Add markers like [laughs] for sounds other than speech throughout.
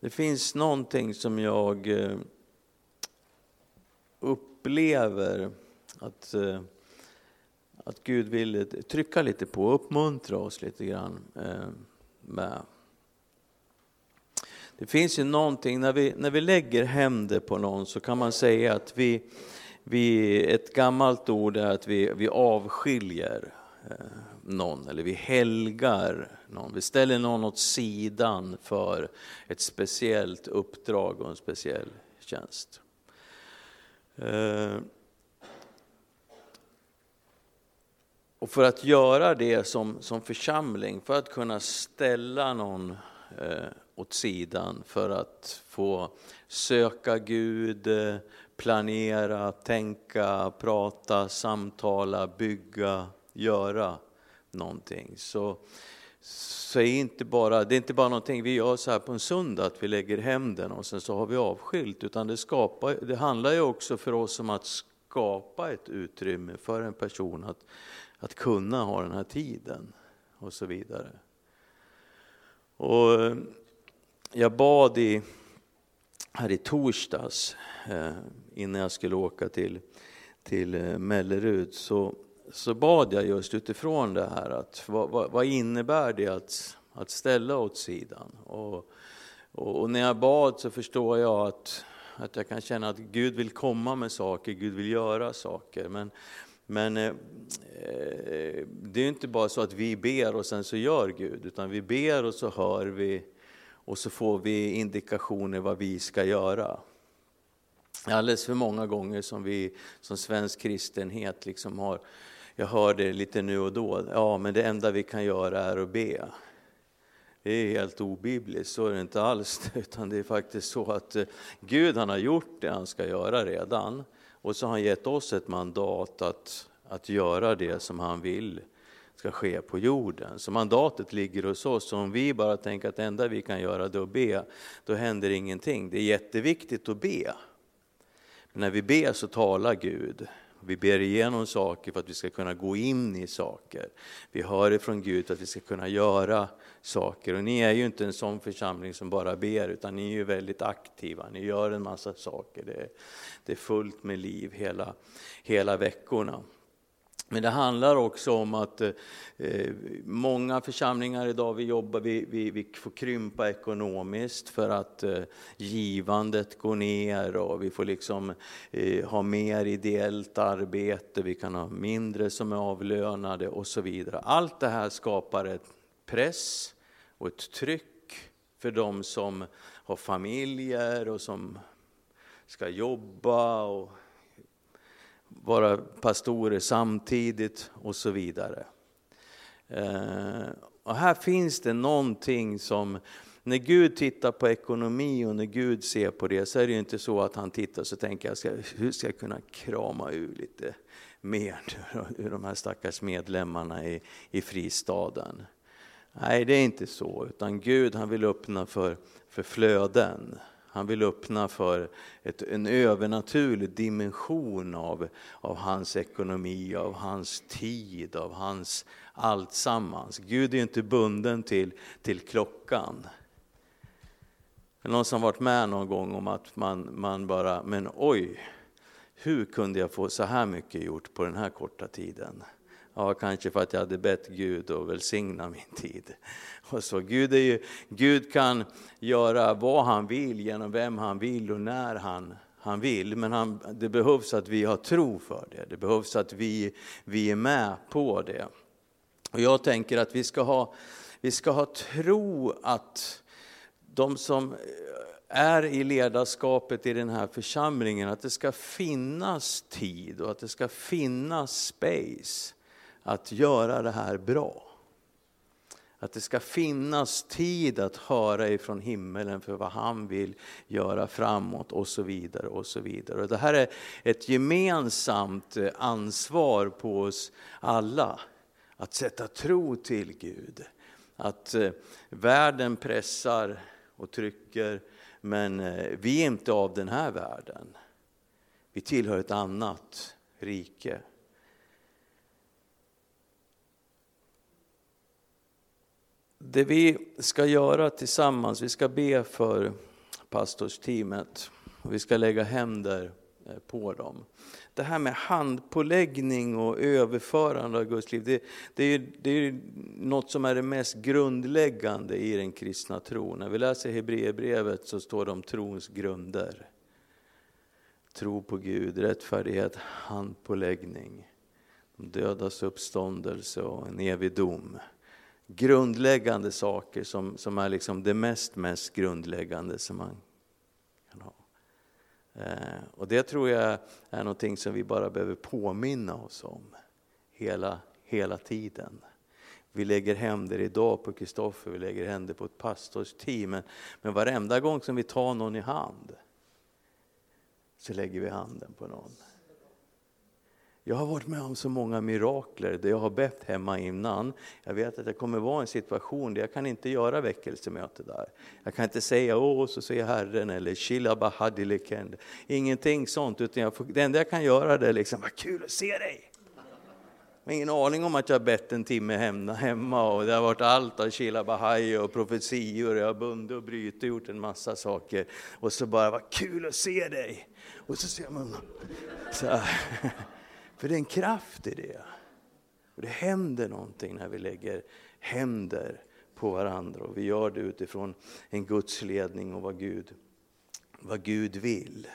Det finns någonting som jag eh, upplever att, eh, att Gud vill trycka lite på, uppmuntra oss lite grann eh, med. Det finns ju någonting, när vi, när vi lägger händer på någon så kan man säga att vi, vi ett gammalt ord är att vi, vi avskiljer någon, eller vi helgar någon. Vi ställer någon åt sidan för ett speciellt uppdrag och en speciell tjänst. Eh, och för att göra det som, som församling, för att kunna ställa någon eh, åt sidan, för att få söka Gud, planera, tänka, prata, samtala, bygga, göra någonting. Så, så är inte bara, det är inte bara någonting vi gör så här på en söndag, att vi lägger hem den och sen så har vi avskilt, utan det, skapar, det handlar ju också för oss om att skapa ett utrymme för en person att, att kunna ha den här tiden och så vidare. Och jag bad i, här i torsdags, eh, innan jag skulle åka till, till eh, Mellerud, så så bad jag just utifrån det här, att vad, vad, vad innebär det att, att ställa åt sidan? Och, och, och, när jag bad så förstår jag att, att jag kan känna att Gud vill komma med saker, Gud vill göra saker. Men, men eh, eh det är inte bara så att vi ber och sen så gör Gud, utan vi ber och så hör vi och så får vi indikationer vad vi ska göra. Alldeles för många gånger som vi som svensk kristenhet liksom har jag hör det lite nu och då, ja men det enda vi kan göra är att be. Det är helt obibliskt, så är det inte alls. [laughs] Utan det är faktiskt så att eh, Gud han har gjort det han ska göra redan. Och så har han gett oss ett mandat att, att göra det som han vill ska ske på jorden. Så mandatet ligger hos oss. Så om vi bara tänker att det enda vi kan göra är att be, då händer ingenting. Det är jätteviktigt att be. Men när vi ber så talar Gud. Vi ber igenom saker för att vi ska kunna gå in i saker. Vi hör ifrån Gud att vi ska kunna göra saker. Och ni är ju inte en sån församling som bara ber, utan ni är ju väldigt aktiva. Ni gör en massa saker. Det är, det är fullt med liv hela, hela veckorna. Men det handlar också om att eh, många församlingar idag, vi jobbar, vi, vi, vi, får krympa ekonomiskt för att eh, givandet går ner och vi får liksom eh, ha mer ideellt arbete, vi kan ha mindre som är avlönade och så vidare. Allt det här skapar ett press och ett tryck för de som har familjer och som ska jobba och vara pastorer samtidigt och så vidare. Eh, och här finns det någonting som, när Gud tittar på ekonomi och när Gud ser på det så är det ju inte så att han tittar så tänker jag, hur ska jag kunna krama ur lite mer [laughs] ur de här stackars medlemmarna i, i fristaden. Nej, det är inte så, utan Gud han vill öppna för, för flöden. Han vill öppna för ett, en övernaturlig dimension av, av hans ekonomi, av hans tid, av hans alltsammans. Gud är inte bunden till, till klockan. Någon som varit med någon gång om att man, man bara, men oj, hur kunde jag få så här mycket gjort på den här korta tiden? Ja, kanske för att jag hade bett Gud att välsigna min tid. Och så, Gud, är ju, Gud kan göra vad han vill genom vem han vill och när han, han vill. Men han, det behövs att vi har tro för det. Det behövs att vi, vi är med på det. Och jag tänker att vi ska ha, vi ska ha tro att de som är i ledarskapet i den här församlingen, att det ska finnas tid och att det ska finnas space att göra det här bra. Att det ska finnas tid att höra ifrån himmelen för vad han vill göra framåt och så vidare. och så vidare. Och det här är ett gemensamt eh, ansvar på oss alla. Att sätta tro till Gud. Att eh, världen pressar och trycker men eh, vi är inte av den här världen. Vi tillhör ett annat rike. Det vi ska göra tillsammans, vi ska be för pastorsteamet. Vi ska lägga händer eh, på dem. Det här med handpåläggning och överförande av Guds liv, det, det, är, det är något som är det mest grundläggande i den kristna tron. När vi läser Hebreerbrevet så står det om trons grunder. Tro på Gud, rättfärdighet, handpåläggning, de dödas uppståndelse och en evig dom grundläggande saker som, som är liksom det mest, mest grundläggande som man kan ha. Eh, och det tror jag är någonting som vi bara behöver påminna oss om hela, hela tiden. Vi lägger händer idag på Kristoffer, vi lägger händer på ett pastorsteam. Men, men varenda gång som vi tar någon i hand så lägger vi handen på någon. Jag har varit med om så många mirakler där jag har bett hemma innan. Jag vet att det kommer vara en situation där jag kan inte göra väckelsemöte där. Jag kan inte säga åh, så säger Herren eller shila hadiliken. Ingenting sånt, utan jag får, det enda jag kan göra det är liksom, vad kul att se dig. Jag har ingen aning om att jag har bett en timme hemma, hemma och det har varit allt av shilabahai och profetior. Jag har bundit och brutit och gjort en massa saker. Och så bara, vad kul att se dig. Och så ser man så här. [laughs] För det är en kraft i det. Och det händer någonting när vi lägger händer på varandra och vi gör det utifrån en Guds ledning och vad Gud, vad Gud vill.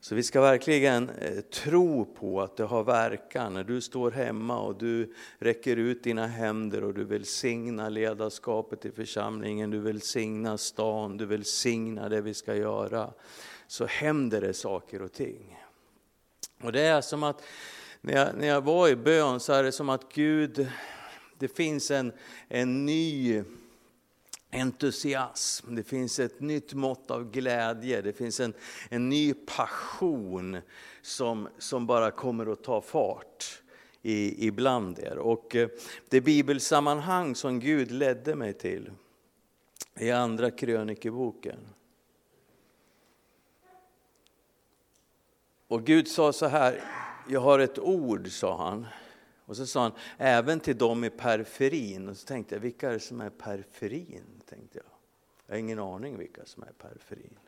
Så vi ska verkligen eh, tro på att det har verkan när du står hemma och du räcker ut dina händer och du vill signa ledarskapet i församlingen, du vill signa stan, du vill signa det vi ska göra. Så händer det saker och ting. Och det är som att när jag, när jag var i bön så är det som att Gud, det finns en, en ny entusiasm, det finns ett nytt mått av glädje, det finns en, en ny passion som, som bara kommer att ta fart i, ibland er. Och eh, det bibelsammanhang som Gud ledde mig till i andra krönikeboken Och Gud sa så här, jag har ett ord, sa han. Och så sa han, även till dem i periferin. Och så tänkte jag, vilka är det som är periferin? Tänkte jag. jag har ingen aning vilka som är periferin.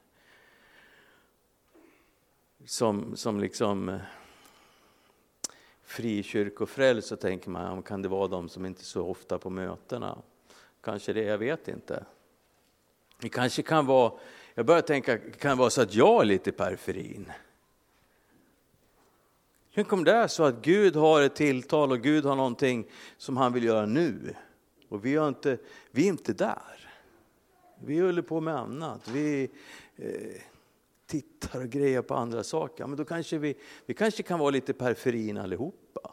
Som, som liksom eh, frikyrkofrälst så tänker man, kan det vara de som inte är så ofta på mötena? Kanske det, jag vet inte. Det kanske kan vara, jag börjar tänka, kan det vara så att jag är lite periferin? Tänk om det är så att Gud har ett tilltal och Gud har någonting som han vill göra nu. Och vi, har inte, vi är inte där. Vi håller på med annat. Vi eh, tittar och grejer på andra saker. Men då kanske vi, vi kanske kan vara lite periferin allihopa.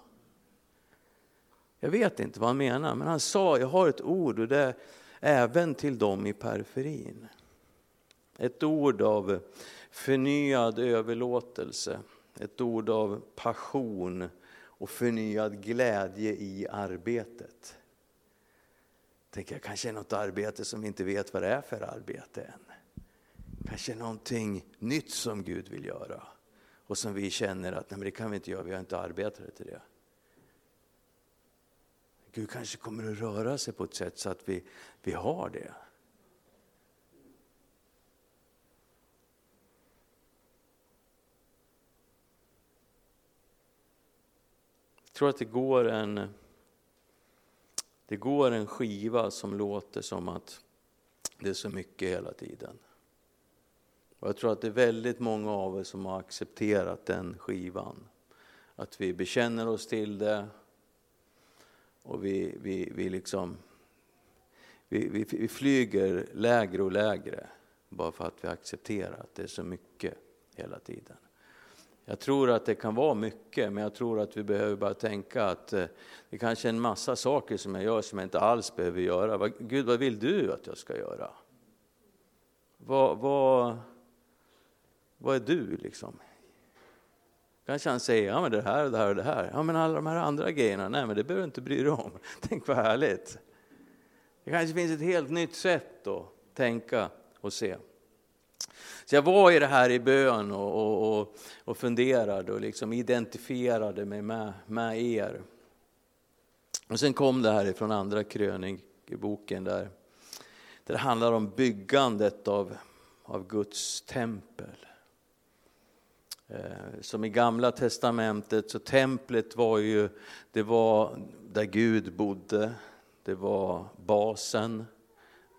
Jag vet inte vad han menar, men han sa, jag har ett ord och det är även till dem i periferin. Ett ord av förnyad överlåtelse ett ord av passion och förnyad glädje i arbetet. Tänker jag kanske är något arbete som vi inte vet vad det är för arbete än. Kanske någonting nytt som Gud vill göra och som vi känner att nej, men det kan vi inte göra, vi har inte arbetare till det. Gud kanske kommer att röra sig på ett sätt så att vi, vi har det. Tror att det går en, det går en skiva som låter som att det är så mycket hela tiden. Och jag tror att det är väldigt många av oss som har accepterat den skivan. Att vi bekänner oss till det och vi, vi, vi, liksom, vi, vi, vi flyger lägre och lägre bara för att vi accepterar att det är så mycket hela tiden. Jag tror att det kan vara mycket, men jag tror att vi behöver bara tänka att eh, det kanske är en massa saker som jag gör som jag inte alls behöver göra. Gud, vad vill du att jag ska göra? Vad, vad, vad är du liksom? Kanske han säger, ja men det här och det här och det här. Ja men alla de här andra grejerna, nej men det behöver du inte bry dig om. [laughs] Tänk vad härligt. Det kanske finns ett helt nytt sätt att tänka och se. Så jag var i det här i bön och, och, och funderade och liksom identifierade mig med, med er. Och sen kom det här ifrån andra krönikboken där, där det handlar om byggandet av, av Guds tempel. Eh, som i gamla testamentet, så templet var ju, det var där Gud bodde, det var basen,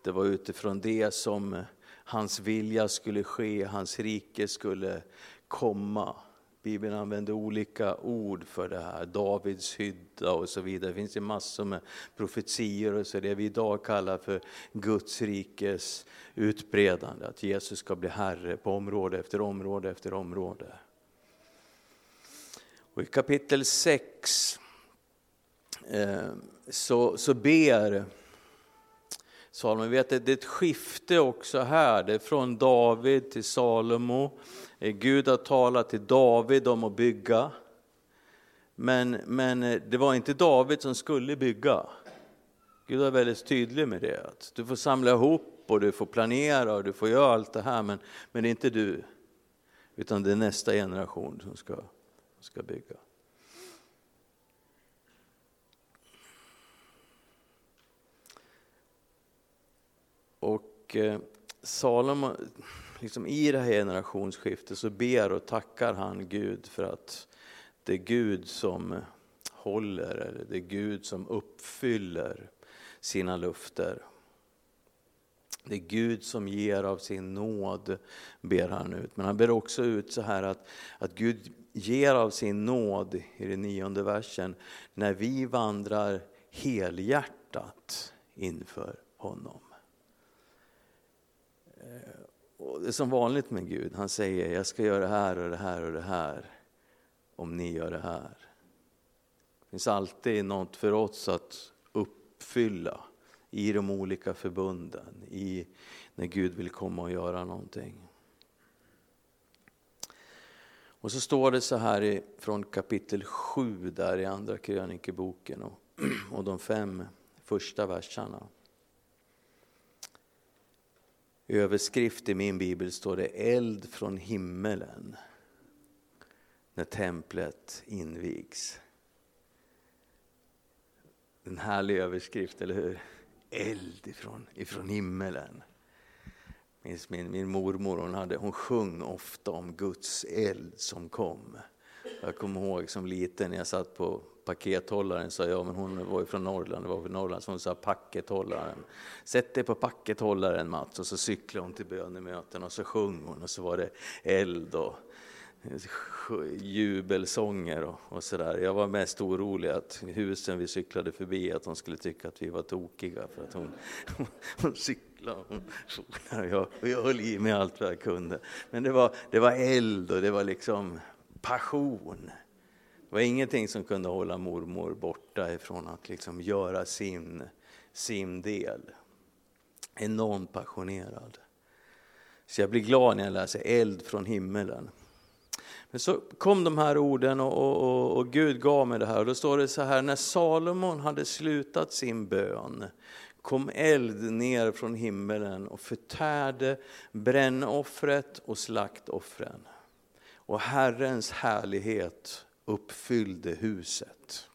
det var utifrån det som hans vilja skulle ske, hans rike skulle komma. Bibeln använder olika ord för det här, Davids hydda och så vidare. Det finns ju massor med profetior och så det vi idag kallar för Guds rikes utbredande. Att Jesus ska bli Herre på område efter område efter område. Och I kapitel 6 eh, så, så ber Salomo, vi vet att det är ett skifte också här, det är från David till Salomo. Eh, Gud har talat till David om att bygga. Men, men eh, det var inte David som skulle bygga. Gud var väldigt tydlig med det. Att du får samla ihop och du får planera och du får göra allt det här men, men det är inte du. Utan det är nästa generation som ska, ska bygga. Och eh, Salomo, liksom i det här generationsskiftet så ber och tackar han Gud för att det är Gud som håller, eller det är Gud som uppfyller sina lufter. Det är Gud som ger av sin nåd, ber han ut. Men han ber också ut så här att, att Gud ger av sin nåd, i den nionde versen, när vi vandrar helhjärtat inför honom. Eh, och det är som vanligt med Gud, han säger jag ska göra det här och det här och det här om ni gör det här. Det finns alltid något för oss att uppfylla i de olika förbunden, i när Gud vill komma och göra någonting. Och så står det så här i, från kapitel 7 där i andra krönikeboken och, [clears throat] och de fem första verserna. I överskrift i min bibel står det eld från himmelen när templet invigs. En härlig överskrift, eller hur? Eld ifrån, ifrån himmelen. Minns min, min mormor, hon, hade, hon sjöng ofta om Guds eld som kom. Jag kommer ihåg som liten jag satt på pakethållaren sa jag, men hon var ju från Norrland, det var från Norrland, så hon sa packethållaren. Sätt dig på packethållaren Mats, och så cyklade hon till bönemöten och så sjöng hon och så var det eld och jubelsånger och, och sådär. Jag var mest orolig att husen vi cyklade förbi, att de skulle tycka att vi var tokiga för att hon, [laughs] hon cyklade och jag, och jag höll i mig allt vad jag kunde. Men det var, det var eld och det var liksom passion. Det var ingenting som kunde hålla mormor borta ifrån att liksom göra sin, sin del. Enormt passionerad. Så jag blir glad när jag läser eld från himmelen. Men så kom de här orden och, och, och, och, Gud gav mig det här. Och då står det så här, när Salomon hade slutat sin bön kom eld ner från himmelen och förtärde brännoffret och slaktoffren. Och Herrens härlighet uppfyllde huset.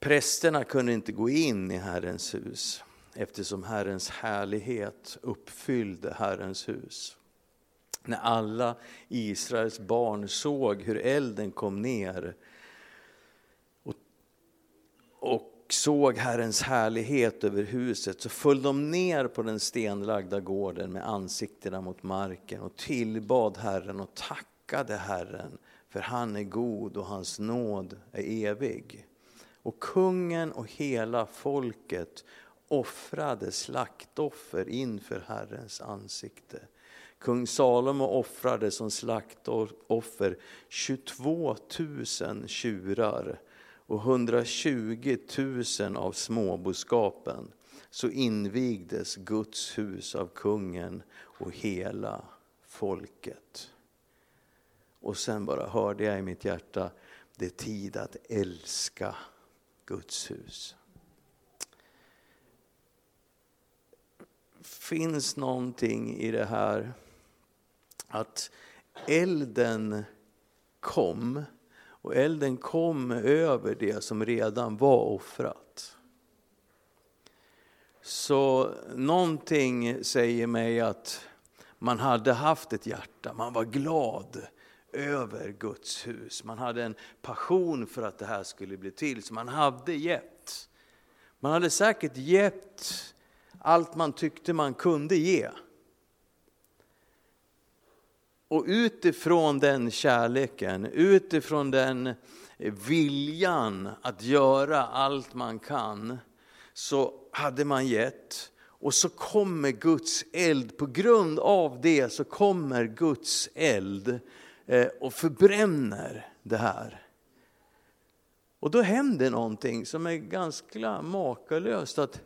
Prästerna kunde inte gå in i Herrens hus eftersom Herrens härlighet uppfyllde Herrens hus. När alla Israels barn såg hur elden kom ner och, och såg Herrens härlighet över huset så föll de ner på den stenlagda gården med ansiktena mot marken och tillbad Herren och tackade Herren för han är god och hans nåd är evig. Och kungen och hela folket offrade slaktoffer inför Herrens ansikte. Kung Salomo offrade som slaktoffer 22 000 tjurar och 120 000 av småboskapen. Så invigdes Guds hus av kungen och hela folket. Och sen bara hörde jag i mitt hjärta, det är tid att älska Guds hus. Finns någonting i det här att elden kom och elden kom över det som redan var offrat. Så någonting säger mig att man hade haft ett hjärta, man var glad över Guds hus. Man hade en passion för att det här skulle bli till, så man hade gett. Man hade säkert gett allt man tyckte man kunde ge. Och utifrån den kärleken, utifrån den viljan att göra allt man kan, så hade man gett. Och så kommer Guds eld, på grund av det så kommer Guds eld Eh, och förbränner det här. Och då händer någonting som är ganska makalöst. Att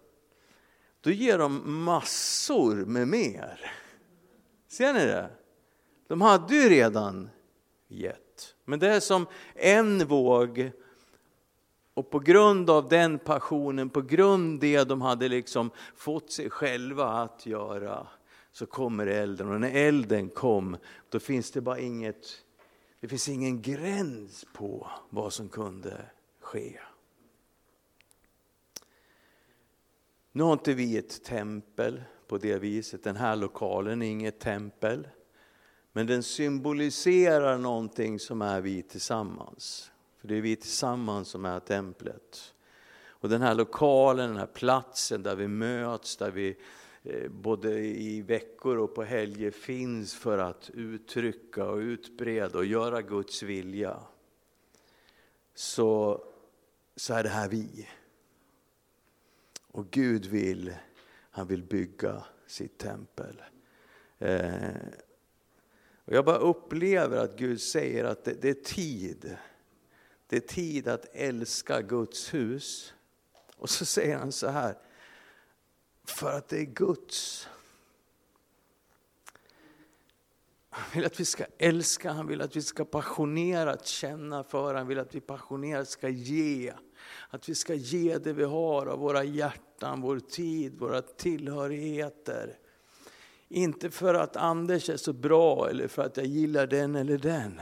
då ger de massor med mer. Ser ni det? De hade ju redan gett. Men det är som en våg och på grund av den passionen, på grund av det de hade liksom fått sig själva att göra, så kommer elden. Och när elden kom, då finns det bara inget, det finns ingen gräns på vad som kunde ske. Nu har inte vi ett tempel på det viset, den här lokalen är inget tempel. Men den symboliserar någonting som är vi tillsammans. För det är vi tillsammans som är templet. Och den här lokalen, den här platsen där vi möts, där vi Eh, både i veckor och på helger finns för att uttrycka och utbreda och göra Guds vilja. Så, så är det här vi. Och Gud vill, han vill bygga sitt tempel. Eh, och jag bara upplever att Gud säger att det, det är tid. Det är tid att älska Guds hus. Och så säger han så här, för att det är Guds. Han vill att vi ska älska, han vill att vi ska passionerat känna för, han vill att vi passionerat ska ge. Att vi ska ge det vi har av våra hjärtan, vår tid, våra tillhörigheter. Inte för att Anders är så bra eller för att jag gillar den eller den.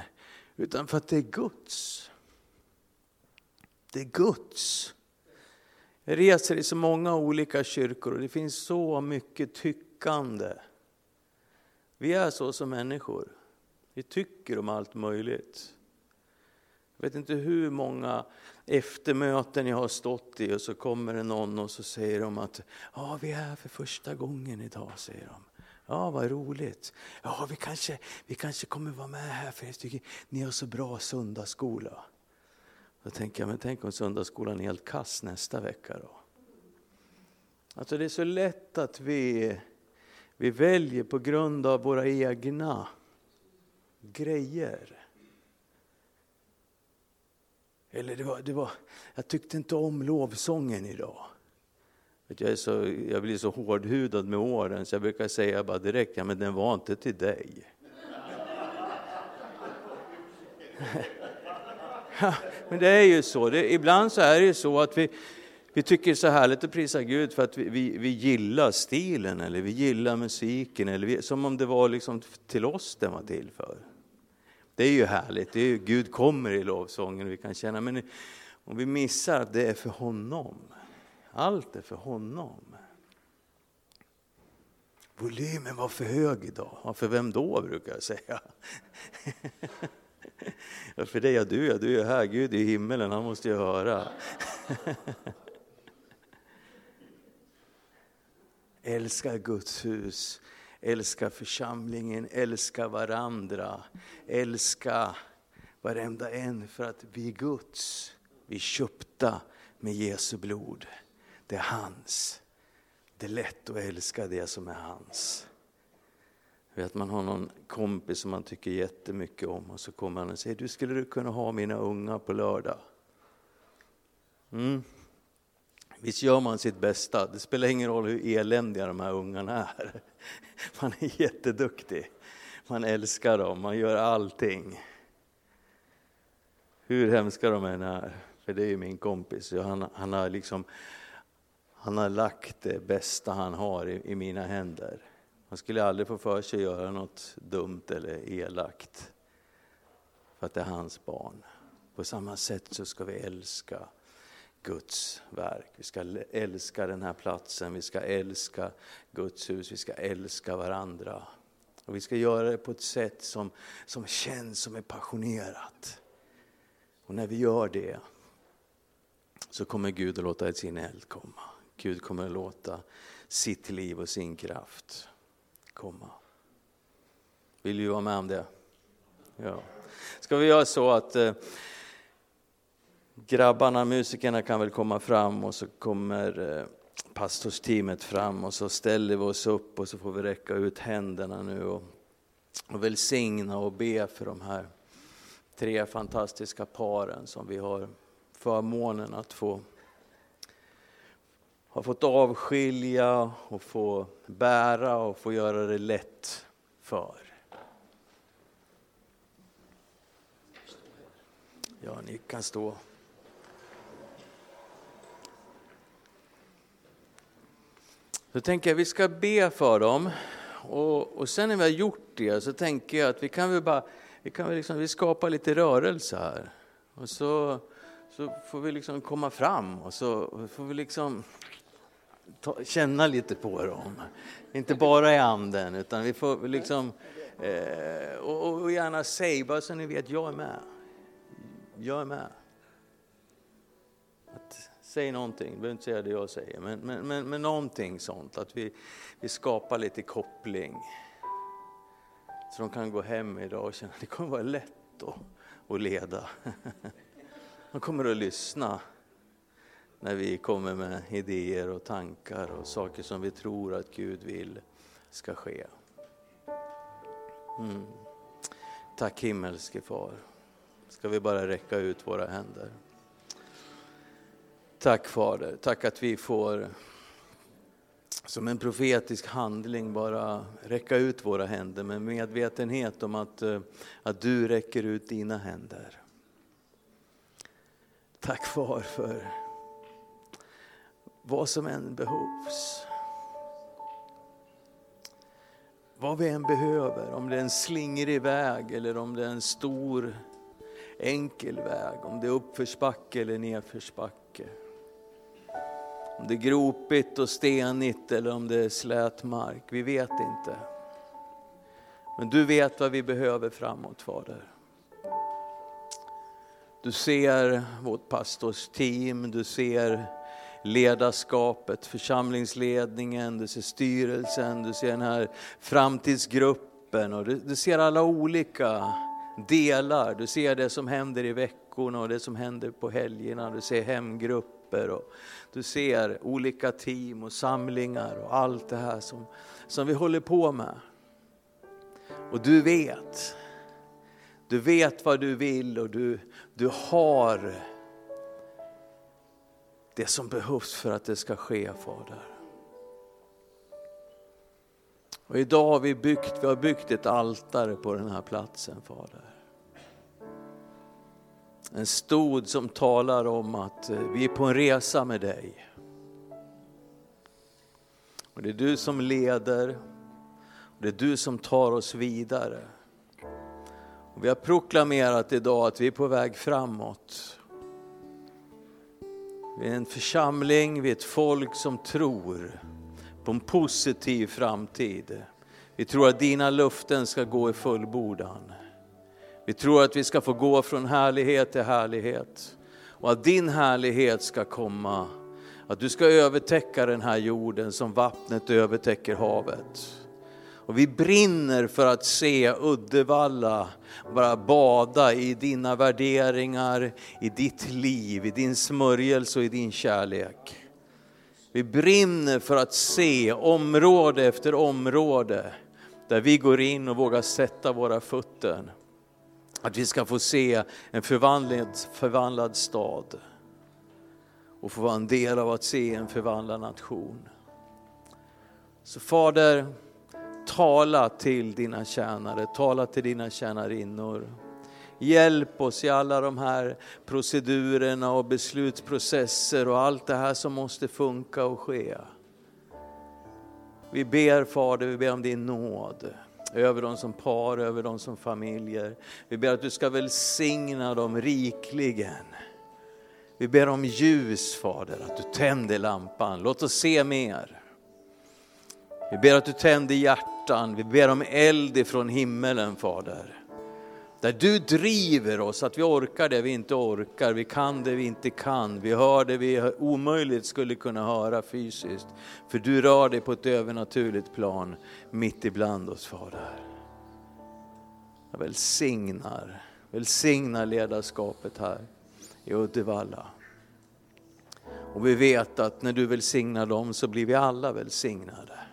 Utan för att det är Guds. Det är Guds. Jag reser i så många olika kyrkor och det finns så mycket tyckande. Vi är så som människor. Vi tycker om allt möjligt. Jag vet inte hur många eftermöten jag har stått i och så kommer det någon och så säger de att ja, vi är här för första gången idag. säger de. Ja, vad roligt. Ja, vi kanske, vi kanske kommer vara med här för jag tycker ni har så bra söndagsskola. Då tänker jag, men tänk om söndagsskolan är helt kass nästa vecka då? Alltså det är så lätt att vi, vi väljer på grund av våra egna grejer. Eller det var, det var, jag tyckte inte om lovsången idag. Jag, är så, jag blir så hårdhudad med åren så jag brukar säga bara direkt, ja men den var inte till dig. Ja, men det är ju så, det, ibland så är det ju så att vi, vi tycker det är så härligt att prisa Gud för att vi, vi, vi gillar stilen eller vi gillar musiken, eller vi, som om det var liksom till oss den var till för. Det är ju härligt, det är, Gud kommer i lovsången och vi kan känna, men om vi missar att det är för honom, allt är för honom. Volymen var för hög idag. Ja, för vem då, brukar jag säga. [laughs] Varför det? ja, du, ja, du är här, Gud är i himmelen, han måste ju höra. älska Guds hus, älska församlingen, älska varandra, älska varenda en för att vi är Guds. Vi är köpta med Jesu blod. Det är hans. Det är lätt att älska det som är hans. Vet, man har någon kompis som man tycker jättemycket om och så kommer han och säger, du skulle du kunna ha mina ungar på lördag? Mm. Visst gör man sitt bästa, det spelar ingen roll hur eländiga de här ungarna är. [laughs] Man är jätteduktig, man älskar dem, man gör allting. Hur hemska de än är, för det är ju min kompis, han, han, har liksom, han har lagt det bästa han har i, i mina händer. Han skulle aldrig få för sig att göra något dumt eller elakt. För att det är hans barn. På samma sätt så ska vi älska Guds verk. Vi ska älska den här platsen, vi ska älska Guds hus, vi ska älska varandra. Och vi ska göra det på ett sätt som, som känns som är passionerat. Och när vi gör det så kommer Gud att låta sin eld komma. Gud kommer att låta sitt liv och sin kraft komma. Vill du vara med om det? Ja. Ska vi göra så att eh, grabbarna, musikerna kan väl komma fram och så kommer eh, pastorsteamet fram och så ställer vi oss upp och så får vi räcka ut händerna nu och, och välsigna och be för de här tre fantastiska paren som vi har förmånen att få har fått avskilja och få bära och få göra det lätt för. Ja, ni kan stå. Så tänker jag vi ska be för dem. Och, och sen när vi har gjort det så tänker jag att vi kan väl bara, vi kan väl liksom, vi skapar lite rörelse här. Och så, så får vi liksom komma fram och så får vi liksom ta, känna lite på dem. Inte bara i anden utan vi får liksom, eh, och, och gärna säg bara så ni vet, jag är med. Jag är med. Att, säg någonting, du behöver inte säga det jag säger, men, men, men, men någonting sånt. Att vi, vi skapar lite koppling. Så de kan gå hem idag och känna att det kommer vara lätt att, att leda. [laughs] De kommer att lyssna när vi kommer med idéer och tankar och saker som vi tror att Gud vill ska ske. Mm. Tack himmelske far. Ska vi bara räcka ut våra händer. Tack Fader, tack att vi får som en profetisk handling bara räcka ut våra händer med medvetenhet om att, eh, att du räcker ut dina händer. Tack Far för vad som än behövs. Vad vi än behöver, om det är en slingrig väg eller om det är en stor enkel väg, om det är uppförsbacke eller nedförsbacke. Om det är gropigt och stenigt eller om det är slät mark, vi vet inte. Men du vet vad vi behöver framåt Fader. Du ser vårt pastorsteam, du ser ledarskapet, församlingsledningen, du ser styrelsen, du ser den här framtidsgruppen och du, du ser alla olika delar. Du ser det som händer i veckorna och det som händer på helgerna. Du ser hemgrupper och du ser olika team och samlingar och allt det här som, som vi håller på med. Och du vet, du vet vad du vill och du, du har det som behövs för att det ska ske Fader. Och idag har vi byggt, vi har byggt ett altare på den här platsen Fader. En stod som talar om att eh, vi är på en resa med dig. Och det är du som leder, och det är du som tar oss vidare. Och vi har proklamerat idag att vi är på väg framåt. Vi är en församling, vi är ett folk som tror på en positiv framtid. Vi tror att dina luften ska gå i fullbordan. Vi tror att vi ska få gå från härlighet till härlighet och att din härlighet ska komma. Att du ska övertäcka den här jorden som vattnet övertäcker havet. Och vi brinner för att se Uddevalla bara bada i dina värderingar, i ditt liv, i din smörjelse och i din kärlek. Vi brinner för att se område efter område där vi går in och vågar sätta våra fötter. Att vi ska få se en förvandlad, förvandlad stad och få vara en del av att se en förvandlad nation. Så Fader, tala till dina tjänare, tala till dina tjänarinnor. Hjälp oss i alla de här procedurerna och beslutsprocesser och allt det här som måste funka och ske. Vi ber Fader, vi ber om din nåd över dem som par, över dem som familjer. Vi ber att du ska välsigna dem rikligen Vi ber om ljus Fader, att du tänder lampan. Låt oss se mer. Vi ber att du tänder hjärtat hjärtan, vi ber om eld ifrån himmelen Fader. Där du driver oss, att vi orkar det vi inte orkar, vi kan det vi inte kan, vi hör det vi omöjligt skulle kunna höra fysiskt. För du rör dig på ett övernaturligt plan mitt ibland oss Fader. Jag välsignar, välsignar ledarskapet här i Uddevalla. Och vi vet att när du välsignar dem så blir vi alla välsignade.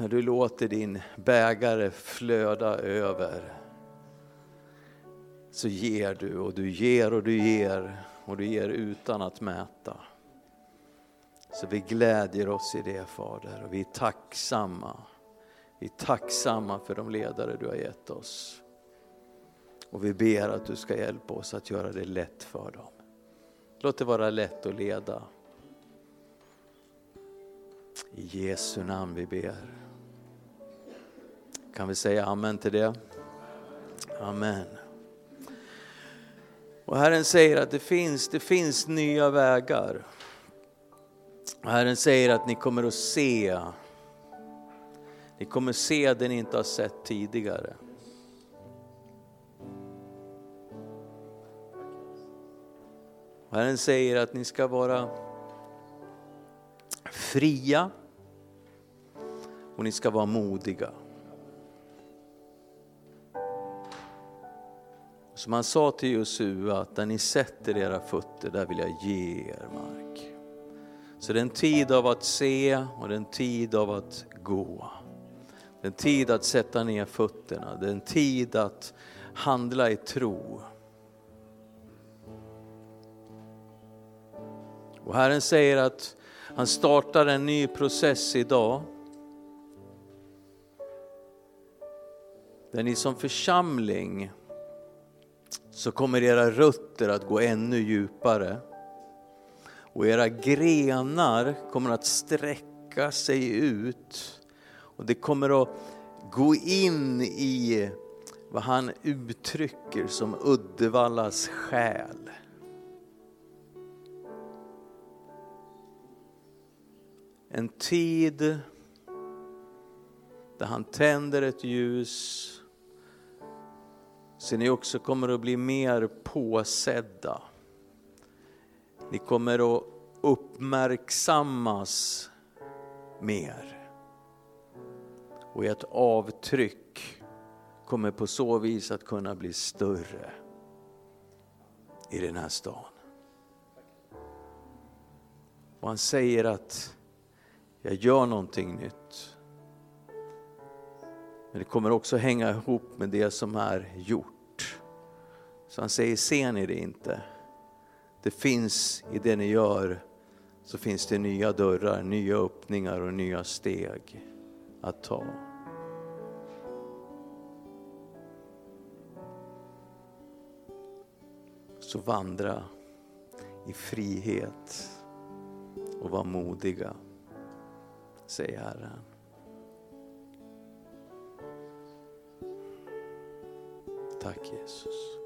När du låter din bägare flöda över så ger du och du ger och du ger och du ger utan att mäta. Så vi glädjer oss i det Fader och vi är tacksamma. Vi är tacksamma för de ledare du har gett oss. Och vi ber att du ska hjälpa oss att göra det lätt för dem. Låt det vara lätt att leda. I Jesu namn vi ber. Kan vi säga amen till det? Amen. Och Herren säger att det finns, det finns nya vägar. Och Herren säger att ni kommer att se, ni kommer se det ni inte har sett tidigare. Och Herren säger att ni ska vara fria och ni ska vara modiga. Som han sa till Josua, att där ni sätter era fötter, där vill jag ge er mark. Så det är en tid av att se och det är en tid av att gå. Det är en tid att sätta ner fötterna, det är en tid att handla i tro. Och Herren säger att han startar en ny process idag. Där ni som församling så kommer era rötter att gå ännu djupare. Och era grenar kommer att sträcka sig ut. Och det kommer att gå in i vad han uttrycker som Uddevallas själ. En tid där han tänder ett ljus så ni också kommer att bli mer påsedda. Ni kommer att uppmärksammas mer. Och ert avtryck kommer på så vis att kunna bli större i den här stan. Och han säger att jag gör någonting nytt. Men det kommer också hänga ihop med det som är gjort. Så han säger, ser ni det inte? Det finns i det ni gör, så finns det nya dörrar, nya öppningar och nya steg att ta. Så vandra i frihet och var modiga, säger Herren. Tack Jesus.